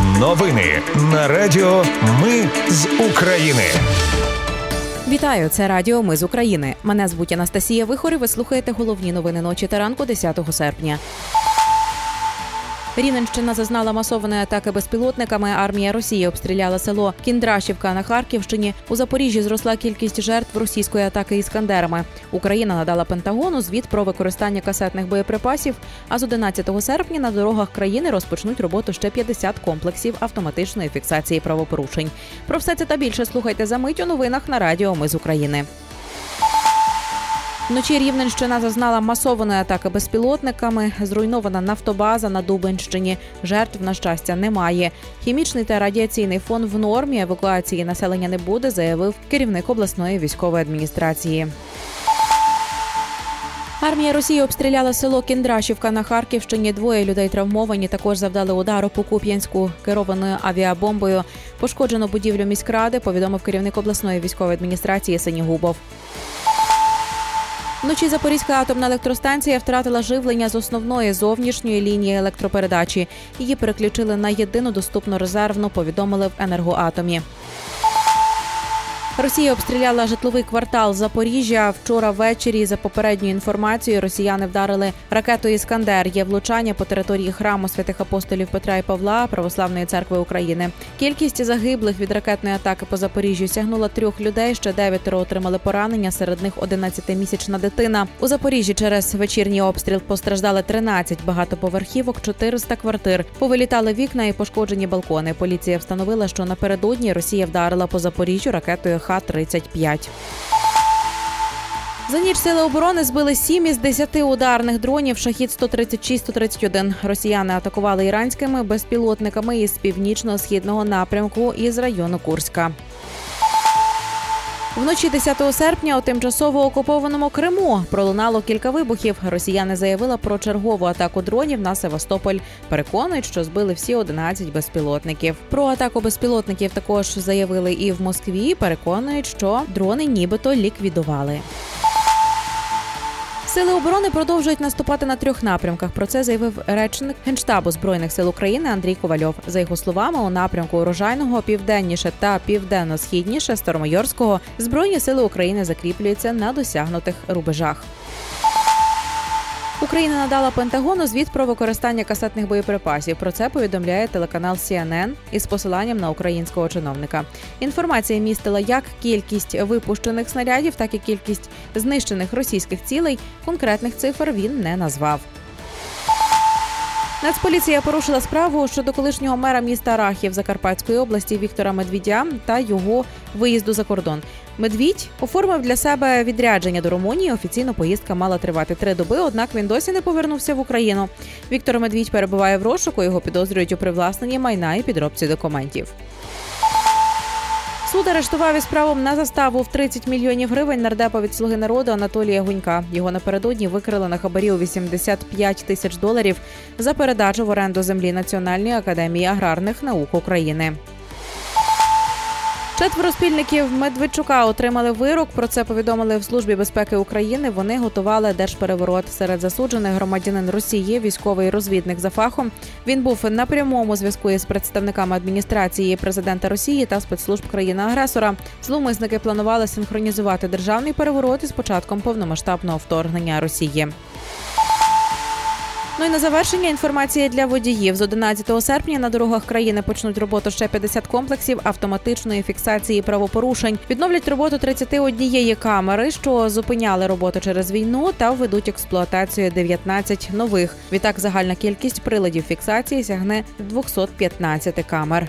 Новини на Радіо Ми з України. Вітаю, це Радіо Ми з України. Мене звуть Анастасія Вихор і Ви слухаєте головні новини ночі та ранку 10 серпня. Рівненщина зазнала масованої атаки безпілотниками. Армія Росії обстріляла село Кіндрашівка на Харківщині. У Запоріжжі зросла кількість жертв російської атаки іскандерами. Україна надала Пентагону звіт про використання касетних боєприпасів. А з 11 серпня на дорогах країни розпочнуть роботу ще 50 комплексів автоматичної фіксації правопорушень. Про все це та більше слухайте за мить у новинах на Радіо Ми з України. Вночі Рівненщина зазнала масованої атаки безпілотниками. Зруйнована нафтобаза на Дубенщині. Жертв на щастя немає. Хімічний та радіаційний фон в нормі. Евакуації населення не буде, заявив керівник обласної військової адміністрації. Армія Росії обстріляла село Кіндрашівка на Харківщині. Двоє людей травмовані. Також завдали удару по Куп'янську керованою авіабомбою. Пошкоджено будівлю міськради. Повідомив керівник обласної військової адміністрації Синігубов. Вночі Запорізька атомна електростанція втратила живлення з основної зовнішньої лінії електропередачі. Її переключили на єдину доступну резервну. Повідомили в енергоатомі. Росія обстріляла житловий квартал Запоріжжя. Вчора ввечері, за попередньою інформацією, росіяни вдарили ракетою Іскандер. Є влучання по території храму святих апостолів Петра і Павла Православної церкви України. Кількість загиблих від ракетної атаки по Запоріжжю сягнула трьох людей. Ще дев'ятеро отримали поранення. Серед них 11-місячна дитина. У Запоріжжі через вечірній обстріл постраждали 13 багатоповерхівок, 400 квартир. Повилітали вікна і пошкоджені балкони. Поліція встановила, що напередодні Росія вдарила по Запоріжжю ракетою Х-35. За ніч сили оборони збили сім із десяти ударних дронів шахід 136-131. Росіяни атакували іранськими безпілотниками із північно-східного напрямку із району Курська. Вночі 10 серпня у тимчасово окупованому Криму пролунало кілька вибухів. Росіяни заявили про чергову атаку дронів на Севастополь. Переконують, що збили всі 11 безпілотників. Про атаку безпілотників також заявили і в Москві. Переконують, що дрони нібито ліквідували. Сили оборони продовжують наступати на трьох напрямках. Про це заявив речник генштабу збройних сил України Андрій Ковальов. За його словами, у напрямку урожайного південніше та південно-східніше Старомайорського збройні сили України закріплюються на досягнутих рубежах. Україна надала Пентагону звіт про використання касетних боєприпасів. Про це повідомляє телеканал CNN із посиланням на українського чиновника. Інформація містила як кількість випущених снарядів, так і кількість знищених російських цілей. Конкретних цифр він не назвав. Нацполіція порушила справу щодо колишнього мера міста Рахів Закарпатської області Віктора Медвідя та його виїзду за кордон. Медвідь оформив для себе відрядження до Румунії. Офіційно поїздка мала тривати три доби, однак він досі не повернувся в Україну. Віктор Медвідь перебуває в розшуку. Його підозрюють у привласненні майна і підробці документів. Суд арештував із правом на заставу в 30 мільйонів гривень нардепа від слуги народу Анатолія Гунька. Його напередодні викрили на хабарі у 85 тисяч доларів за передачу в оренду землі Національної академії аграрних наук України. Четверо спільників Медведчука отримали вирок. Про це повідомили в службі безпеки України. Вони готували держпереворот серед засуджених громадянин Росії, військовий розвідник за фахом. Він був на прямому зв'язку із представниками адміністрації президента Росії та спецслужб країни-агресора. Зловмисники планували синхронізувати державний переворот із початком повномасштабного вторгнення Росії. Ну і на завершення інформація для водіїв з 11 серпня на дорогах країни почнуть роботу ще 50 комплексів автоматичної фіксації правопорушень. Відновлять роботу 31 камери, що зупиняли роботу через війну, та введуть експлуатацію 19 нових. Відтак загальна кількість приладів фіксації сягне 215 камер.